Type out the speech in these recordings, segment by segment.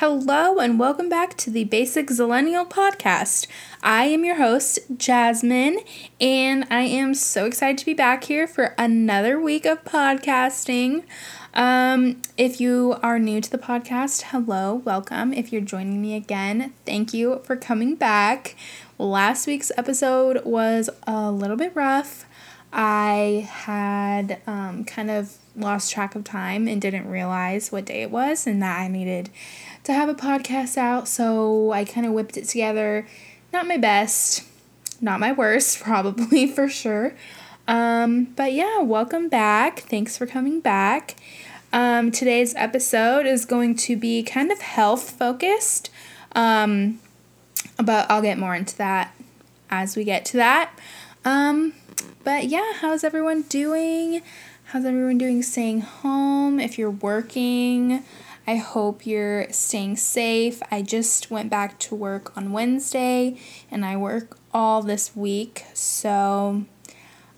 Hello, and welcome back to the Basic Zillennial podcast. I am your host, Jasmine, and I am so excited to be back here for another week of podcasting. Um, if you are new to the podcast, hello, welcome. If you're joining me again, thank you for coming back. Last week's episode was a little bit rough. I had um, kind of lost track of time and didn't realize what day it was and that I needed to have a podcast out, so I kind of whipped it together. Not my best, not my worst, probably for sure. Um, but yeah, welcome back. Thanks for coming back. Um, today's episode is going to be kind of health focused, um, but I'll get more into that as we get to that. But yeah, how's everyone doing? How's everyone doing staying home? If you're working, I hope you're staying safe. I just went back to work on Wednesday and I work all this week. So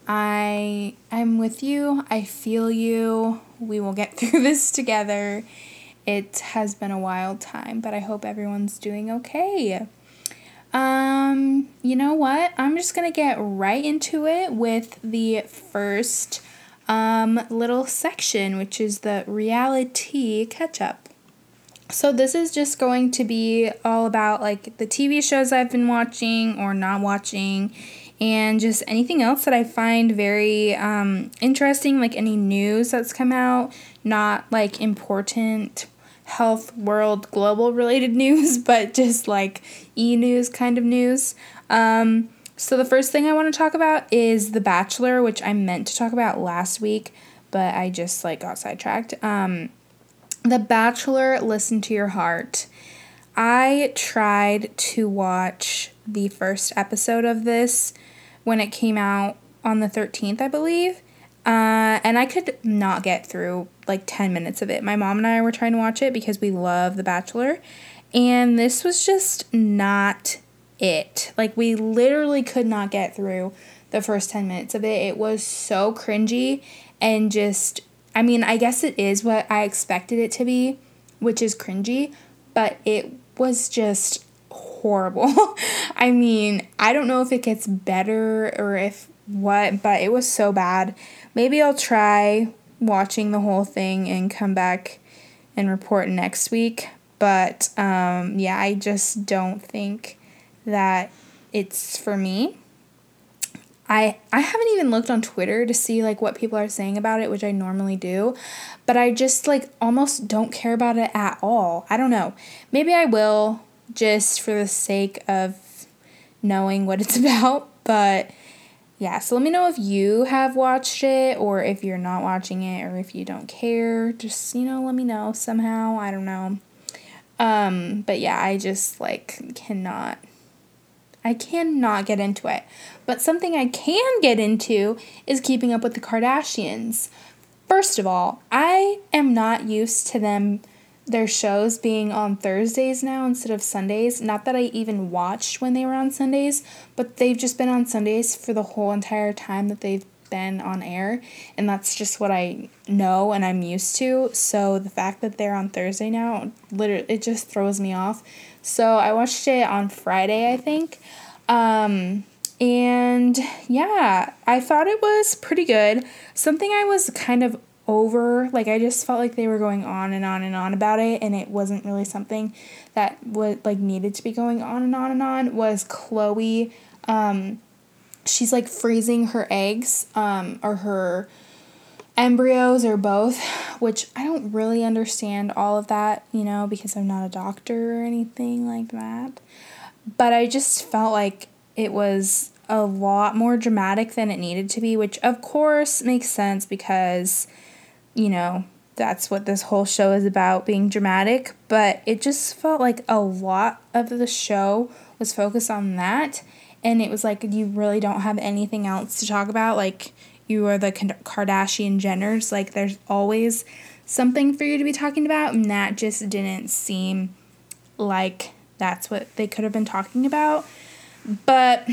I I'm with you. I feel you. We will get through this together. It has been a wild time, but I hope everyone's doing okay. Um, you know what? I'm just to get right into it with the first um, little section, which is the reality catch up. So, this is just going to be all about like the TV shows I've been watching or not watching, and just anything else that I find very um, interesting, like any news that's come out, not like important health, world, global related news, but just like e news kind of news. Um, so, the first thing I want to talk about is The Bachelor, which I meant to talk about last week, but I just like got sidetracked. Um, the Bachelor, Listen to Your Heart. I tried to watch the first episode of this when it came out on the 13th, I believe. Uh, and I could not get through like 10 minutes of it. My mom and I were trying to watch it because we love The Bachelor. And this was just not it. Like, we literally could not get through the first 10 minutes of it. It was so cringy and just, I mean, I guess it is what I expected it to be, which is cringy, but it was just horrible. I mean, I don't know if it gets better or if what, but it was so bad. Maybe I'll try watching the whole thing and come back and report next week. But um, yeah, I just don't think that it's for me. I I haven't even looked on Twitter to see like what people are saying about it, which I normally do, but I just like almost don't care about it at all. I don't know. Maybe I will just for the sake of knowing what it's about, but yeah, so let me know if you have watched it or if you're not watching it or if you don't care. Just, you know, let me know somehow. I don't know. Um, but yeah, I just like cannot I cannot get into it. But something I can get into is keeping up with the Kardashians. First of all, I am not used to them their shows being on Thursdays now instead of Sundays. Not that I even watched when they were on Sundays, but they've just been on Sundays for the whole entire time that they've been on air, and that's just what I know and I'm used to. So the fact that they're on Thursday now, literally, it just throws me off. So I watched it on Friday, I think. Um, and yeah, I thought it was pretty good. Something I was kind of over, like I just felt like they were going on and on and on about it, and it wasn't really something that would like needed to be going on and on and on. Was Khloe Um, she's like freezing her eggs, um, or her embryos or both, which I don't really understand all of that, you know, because I'm not a doctor or anything like that. But I just felt like it was a lot more dramatic than it needed to be, which of course makes sense because, you know, that's what this whole show is about being dramatic. But it just felt like a lot of the show was focused on that. And it was like you really don't have anything else to talk about. Like, you are the Kardashian Jenners. Like, there's always something for you to be talking about, and that just didn't seem like that's what they could have been talking about. But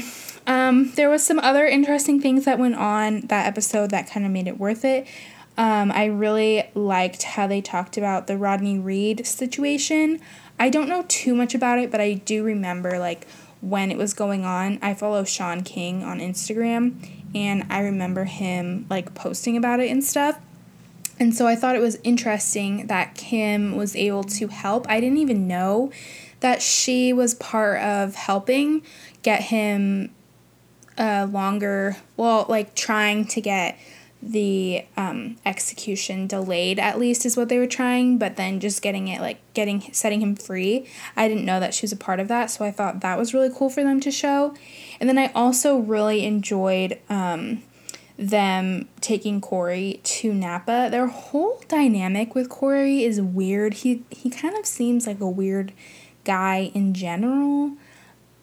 um, there was some other interesting things that went on that episode that kind of made it worth it. Um, I really liked how they talked about the Rodney Reed situation. I don't know too much about it, but I do remember like when it was going on. I follow Shaun King on Instagram and I remember him like posting about it and stuff. And so I thought it was interesting that Kim was able to help. I didn't even know that she was part of helping get him a longer, well, like trying to get the um, execution delayed at least is what they were trying but then just getting it like getting setting him free i didn't know that she was a part of that so i thought that was really cool for them to show. And then i also really enjoyed um, them taking corey to napa. Their whole dynamic with corey is weird. He he kind of seems like a weird guy in general.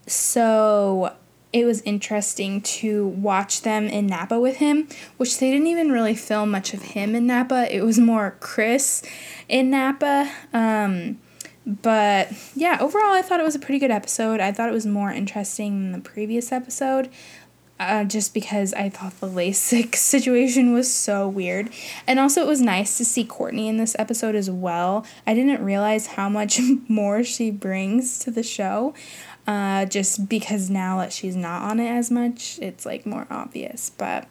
So it was interesting to watch them in Napa with him, which they didn't even really film much of him in Napa. It was more Kris in Napa. Um, but yeah, overall, I thought it was a pretty good episode. I thought it was more interesting than the previous episode. Uh, just because I thought the LASIK situation was so weird. And also, it was nice to see Courtney in this episode as well. I didn't realize how much more she brings to the show uh, just because now that she's not on it as much, it's like more obvious. But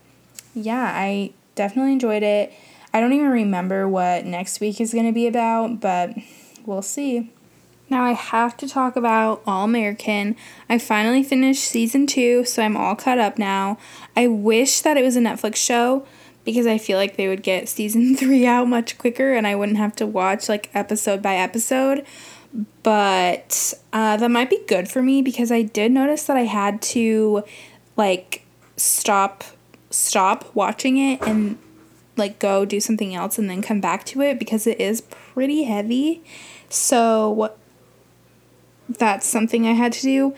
yeah, I definitely enjoyed it. I don't even remember what next week is going to be about, but we'll see. Now I have to talk about All American. I finally finished season two, so I'm all caught up now. I wish that it was a Netflix show because I feel like they would get season three out much quicker and I wouldn't have to watch like episode by episode but uh, that might be good for me because I did notice that I had to like stop stop watching it and like go do something else and then come back to it because it is pretty heavy. So that's something I had to do.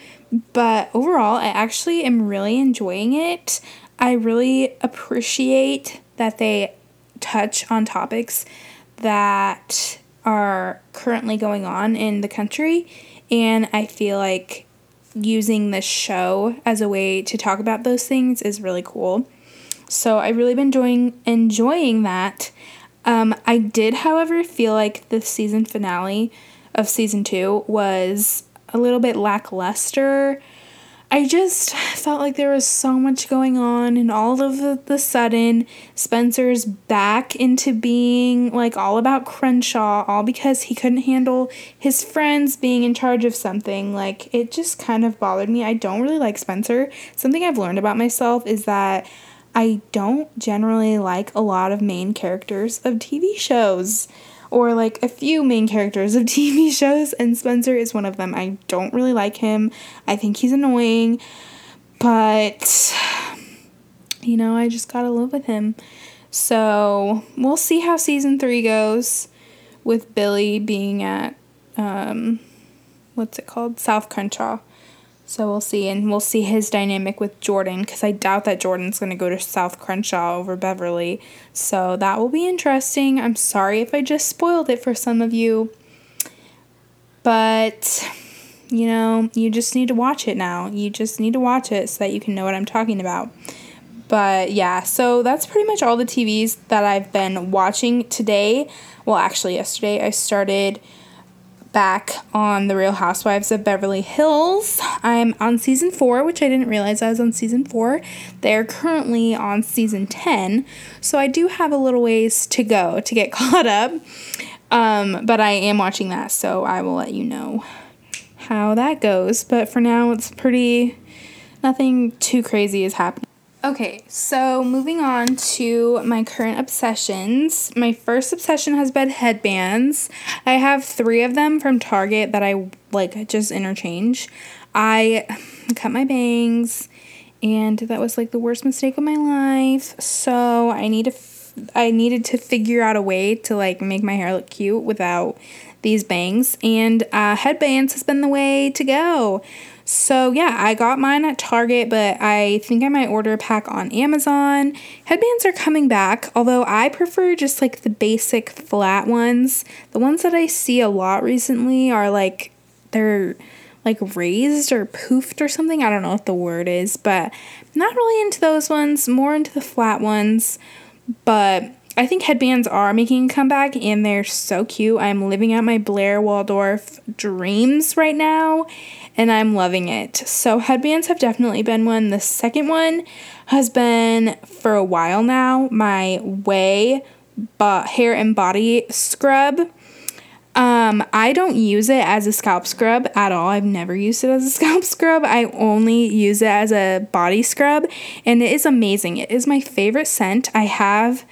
But overall, I actually am really enjoying it. I really appreciate that they touch on topics that are currently going on in the country. And I feel like using this show as a way to talk about those things is really cool. So I've really been enjoying enjoying that. Um, I did, however, feel like the season finale of season two was a little bit lackluster. I just felt like there was so much going on, and all of the, sudden, Spencer's back into being like all about Crenshaw, all because he couldn't handle his friends being in charge of something. Like, it just kind of bothered me. I don't really like Spencer. Something I've learned about myself is that I don't generally like a lot of main characters of TV shows or like a few main characters of TV shows, and Spencer is one of them. I don't really like him. I think he's annoying, but you know, I just gotta live with him. So we'll see how season three goes with Billy being at um, what's it called? South Crenshaw. So we'll see, and we'll see his dynamic with Jordan because I doubt that Jordan's going to go to South Crenshaw over Beverly. So that will be interesting. I'm sorry if I just spoiled it for some of you, but you know, you just need to watch it now. You just need to watch it so that you can know what I'm talking about. But yeah, so that's pretty much all the TVs that I've been watching today. Well, actually, yesterday I started back on The Real Housewives of Beverly Hills. I'm on season four, which I didn't realize I was on season four. They're currently on season 10, so I do have a little ways to go to get caught up. Um, but I am watching that, so I will let you know how that goes. But for now, it's pretty, nothing too crazy is happening. Okay, so moving on to my current obsessions. My first obsession has been headbands. I have three of them from Target that I like just interchange. I cut my bangs, and that was like the worst mistake of my life. So I need to. F- I needed to figure out a way to like make my hair look cute without these bangs, and uh, headbands has been the way to go. So yeah, I got mine at Target, but I think I might order a pack on Amazon. Headbands are coming back, although I prefer just like the basic flat ones. The ones that I see a lot recently are like they're like raised or poofed or something. I don't know what the word is, but not really into those ones, more into the flat ones. But I think headbands are making a comeback and they're so cute. I'm living out my Blair Waldorf dreams right now and I'm loving it. So, headbands have definitely been one. The second one has been for a while now my Ouai but hair and body scrub. Um, I don't use it as a scalp scrub at all. I've never used it as a scalp scrub. I only use it as a body scrub, and it is amazing. It is my favorite scent. I have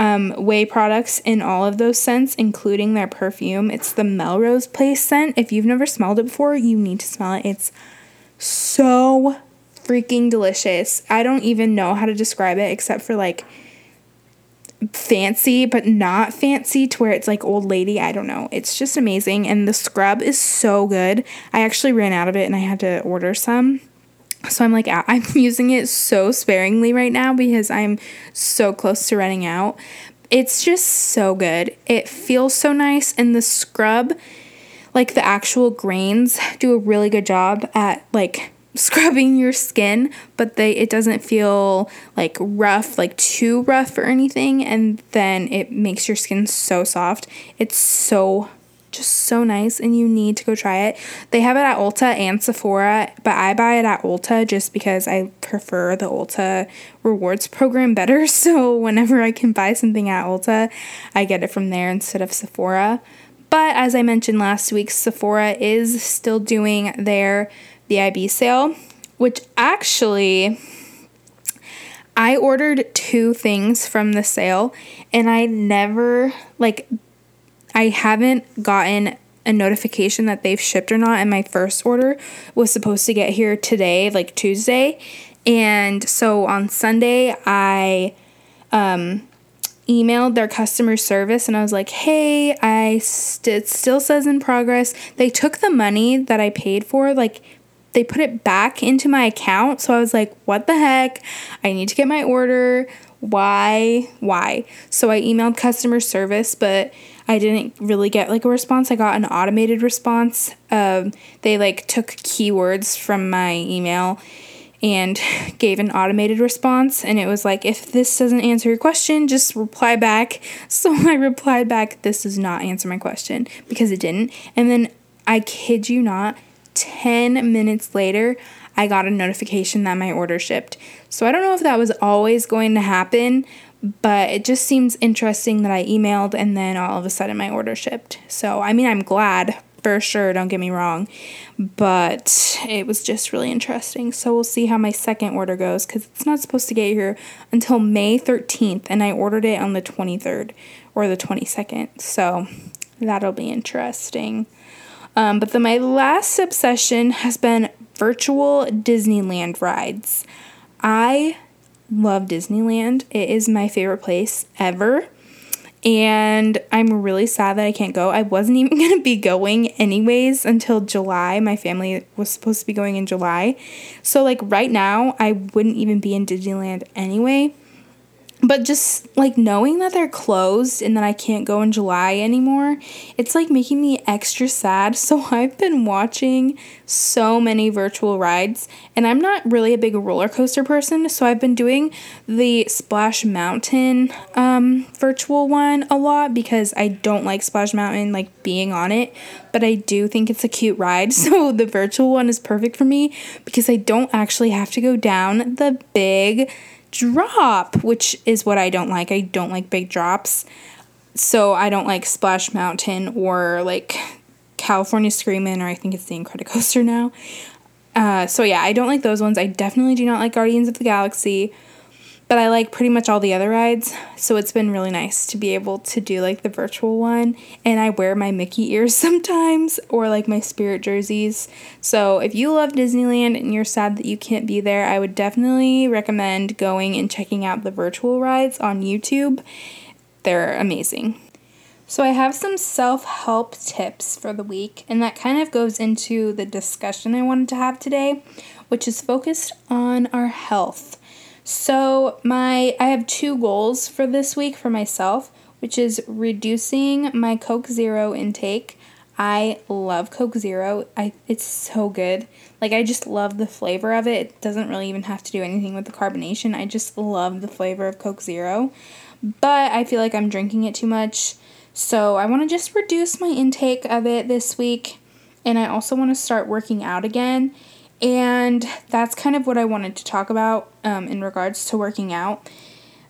um, Ouai products in all of those scents, including their perfume. It's the Melrose Place scent. If you've never smelled it before, you need to smell it. It's so freaking delicious. I don't even know how to describe it except for like fancy but not fancy to where it's like old lady i don't know it's just amazing and the scrub is so good i actually ran out of it and i had to order some so i'm like i'm using it so sparingly right now because i'm so close to running out it's just so good it feels so nice and the scrub like the actual grains do a really good job at like scrubbing your skin, but they it doesn't feel like rough, like too rough or anything, and then it makes your skin so soft. It's so just so nice and you need to go try it. They have it at Ulta and Sephora, but I buy it at Ulta just because I prefer the Ulta rewards program better. So whenever I can buy something at Ulta, I get it from there instead of Sephora. But as I mentioned last week, Sephora is still doing their VIB sale, which actually I ordered two things from the sale and I never like I haven't gotten a notification that they've shipped or not and my first order was supposed to get here today, like Tuesday. And so on Sunday I um emailed their customer service and I was like, "Hey, I st- it still says in progress. They took the money that I paid for like they put it back into my account. So I was like, what the heck? I need to get my order. Why? Why? So I emailed customer service, but I didn't really get like a response. I got an automated response. Um, they like took keywords from my email and gave an automated response and it was like if this doesn't answer your question just reply back so i replied back this does not answer my question because it didn't and then i kid you not 10 minutes later, I got a notification that my order shipped. So I don't know if that was always going to happen, but it just seems interesting that I emailed and then all of a sudden my order shipped. So, I mean, I'm glad for sure, don't get me wrong, but it was just really interesting. So, we'll see how my second order goes because it's not supposed to get here until May 13th, and I ordered it on the 23rd or the 22nd. So, that'll be interesting. Um, but then my last obsession has been virtual Disneyland rides. I love Disneyland. It is my favorite place ever. And I'm really sad that I can't go. I wasn't even going to be going anyways until July. My family was supposed to be going in July. So, like, right now, I wouldn't even be in Disneyland anyway but just like knowing that they're closed and that I can't go in July anymore, it's like making me extra sad. So I've been watching so many virtual rides, and I'm not really a big roller coaster person, so I've been doing the Splash Mountain um, virtual one a lot because I don't like Splash Mountain, like being on it, but I do think it's a cute ride. So the virtual one is perfect for me because I don't actually have to go down the big drop, which is what I don't like. I don't like big drops. So I don't like Splash Mountain or like California Screamin', or I think it's the Incredicoaster now. Uh, so yeah, I don't like those ones. I definitely do not like Guardians of the Galaxy but I like pretty much all the other rides. So it's been really nice to be able to do like the virtual one. And I wear my Mickey ears sometimes or like my spirit jerseys. So if you love Disneyland and you're sad that you can't be there, I would definitely recommend going and checking out the virtual rides on YouTube. They're amazing. So, I have some self help tips for the week, and that kind of goes into the discussion I wanted to have today, which is focused on our health. So, my I have two goals for this week for myself, which is reducing my Coke Zero intake. I love Coke Zero. I it's so good. Like I just love the flavor of it. It doesn't really even have to do anything with the carbonation. I just love the flavor of Coke Zero. but I feel like I'm drinking it too much. So I want to just reduce my intake of it this week. And I also want to start working out again. And that's kind of what I wanted to talk about um, in regards to working out.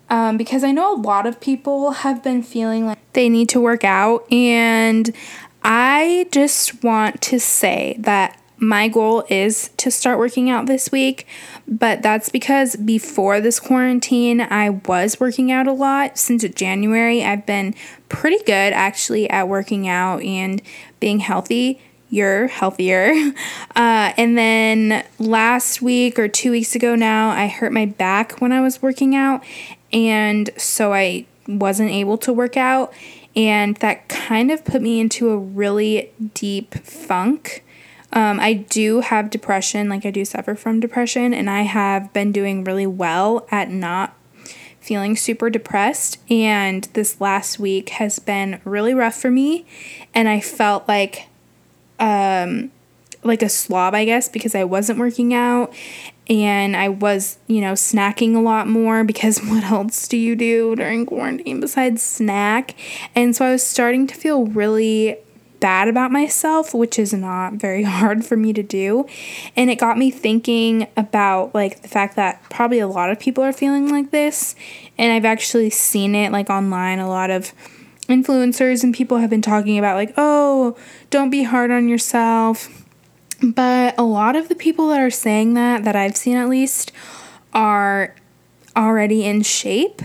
Um, because I know a lot of people have been feeling like they need to work out. And I just want to say that my goal is to start working out this week, but that's because before this quarantine, I was working out a lot. Since January, I've been pretty good actually at working out and being healthy. You're healthier. Uh, and then last week or two weeks ago now, I hurt my back when I was working out, and so I wasn't able to work out. And that kind of put me into a really deep funk. Um, I do have depression, like I do suffer from depression, and I have been doing really well at not feeling super depressed. And this last week has been really rough for me, and I felt like, um, like a slob, I guess, because I wasn't working out and I was, you know, snacking a lot more because what else do you do during quarantine besides snack? And so I was starting to feel really bad about myself, which is not very hard for me to do. And it got me thinking about like the fact that probably a lot of people are feeling like this. And I've actually seen it like online. A lot of influencers and people have been talking about like, oh, don't be hard on yourself. But a lot of the people that are saying that, that I've seen at least, are already in shape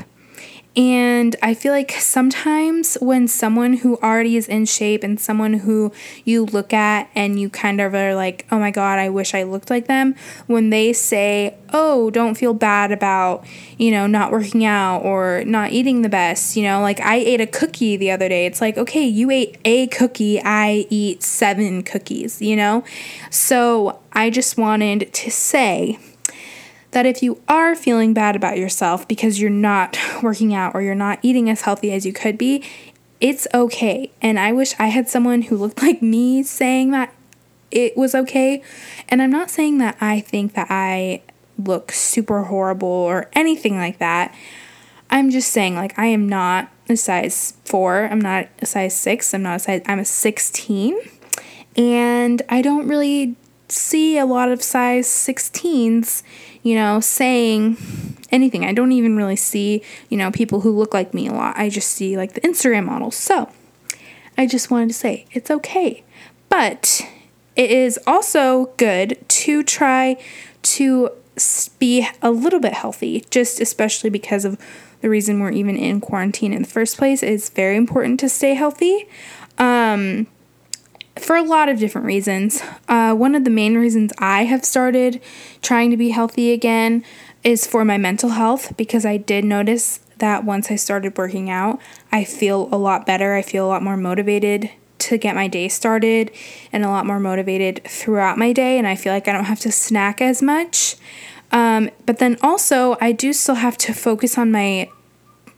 and I feel like sometimes when someone who already is in shape and someone who you look at and you kind of are like, oh my God, I wish I looked like them, when they say, oh, don't feel bad about, you know, not working out or not eating the best, you know, like I ate a cookie the other day. It's like, okay, you ate a cookie, I eat seven cookies, you know? So I just wanted to say, that if you are feeling bad about yourself because you're not working out or you're not eating as healthy as you could be, it's okay. And I wish I had someone who looked like me saying that it was okay. And I'm not saying that I think that I look super horrible or anything like that. I'm just saying, like, I am not a size four. I'm not a size six. I'm not a size, I'm a 16. And I don't really see a lot of size 16s you know, saying anything. I don't even really see, you know, people who look like me a lot. I just see like the Instagram models. So I just wanted to say it's okay. But it is also good to try to be a little bit healthy, just especially because of the reason we're even in quarantine in the first place. It's very important to stay healthy. Um, for a lot of different reasons. Uh, one of the main reasons I have started trying to be healthy again is for my mental health because I did notice that once I started working out, I feel a lot better. I feel a lot more motivated to get my day started and a lot more motivated throughout my day, and I feel like I don't have to snack as much. Um, but then also, I do still have to focus on my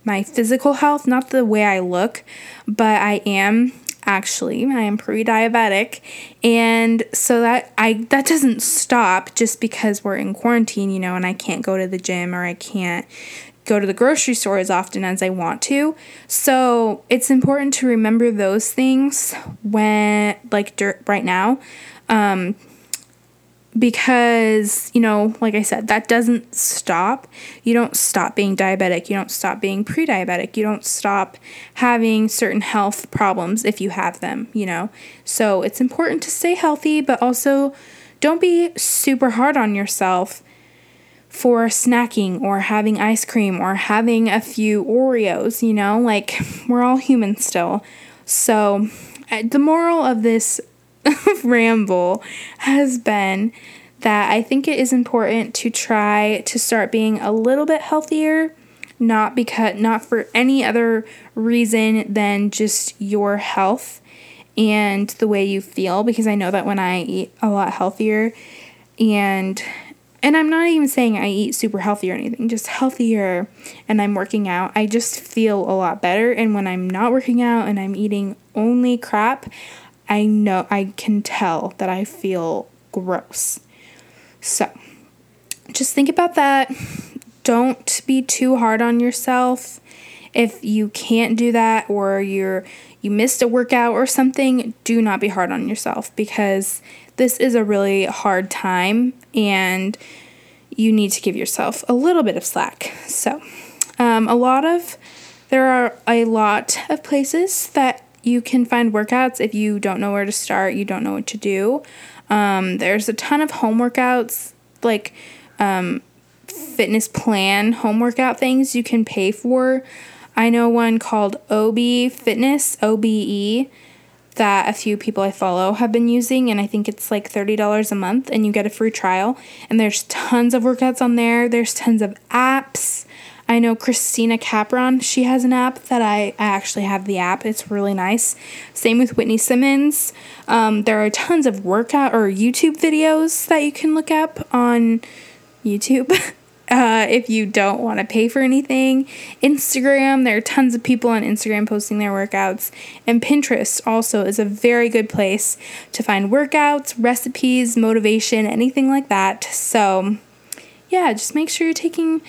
my physical health, not the way I look, but I am actually. I am pre-diabetic. And so that I that doesn't stop just because we're in quarantine, you know, and I can't go to the gym or I can't go to the grocery store as often as I want to. So, it's important to remember those things when like dirt right now. Um because, you know, like I said, that doesn't stop. You don't stop being diabetic. You don't stop being pre diabetic. You don't stop having certain health problems if you have them, you know. So it's important to stay healthy, but also don't be super hard on yourself for snacking or having ice cream or having a few Oreos, you know. Like, we're all human still. So, the moral of this ramble has been that I think it is important to try to start being a little bit healthier not because not for any other reason than just your health and the way you feel because I know that when I eat a lot healthier and and I'm not even saying I eat super healthy or anything, just healthier and I'm working out, I just feel a lot better. And when I'm not working out and I'm eating only crap, I know I can tell that I feel gross. So, just think about that. Don't be too hard on yourself. if you can't do that or you're you missed a workout or something, do not be hard on yourself because this is a really hard time and you need to give yourself a little bit of slack. So, um, a lot of there are a lot of places that you can find workouts if you don't know where to start, you don't know what to do. Um, there's a ton of home workouts, like um, fitness plan home workout things you can pay for. I know one called Obé Fitness, OBE, that a few people I follow have been using, and I think it's like $30 a month, and you get a free trial. And there's tons of workouts on there, there's tons of apps. I know Christina Capron, she has an app that I, I actually have the app. It's really nice. Same with Whitney Simmons. Um, there are tons of workout or YouTube videos that you can look up on YouTube. Uh, if you don't want to pay for anything. Instagram, there are tons of people on Instagram posting their workouts. And Pinterest also is a very good place to find workouts, recipes, motivation, anything like that. So, yeah, just make sure you're taking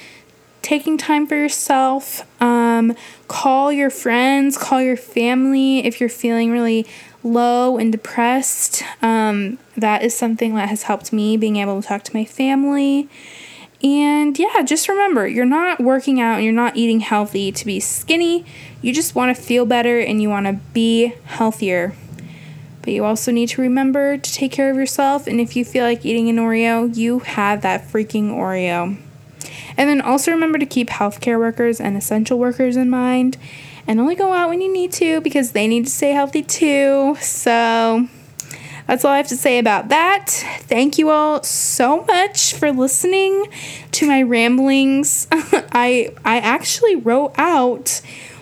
taking time for yourself. Um, call your friends, call your family if you're feeling really low and depressed. Um, that is something that has helped me being able to talk to my family. And yeah, just remember you're not working out and you're not eating healthy to be skinny. You just want to feel better and you want to be healthier. But you also need to remember to take care of yourself. And if you feel like eating an Oreo, you have that freaking Oreo. And then also remember to keep healthcare workers and essential workers in mind and only go out when you need to because they need to stay healthy too. So that's all I have to say about that. Thank you all so much for listening to my ramblings. I I actually wrote out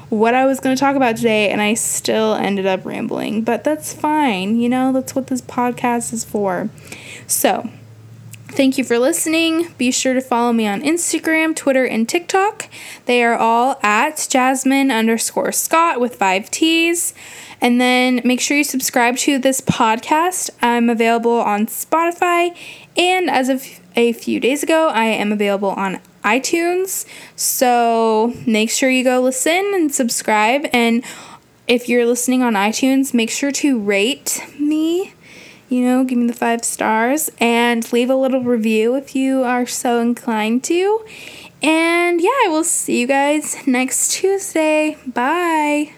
what I was going to talk about today and I still ended up rambling, but that's fine. You know, that's what this podcast is for. So, Thank you for listening. Be sure to follow me on Instagram, Twitter, and TikTok. They are all at Jasmine underscore Scott with five T's. And then make sure you subscribe to this podcast. I'm available on Spotify, and as of a few days ago, I am available on iTunes. So make sure you go listen and subscribe. And if you're listening on iTunes, make sure to rate me you know, give me the five stars and leave a little review if you are so inclined to. And yeah, I will see you guys next Tuesday. Bye.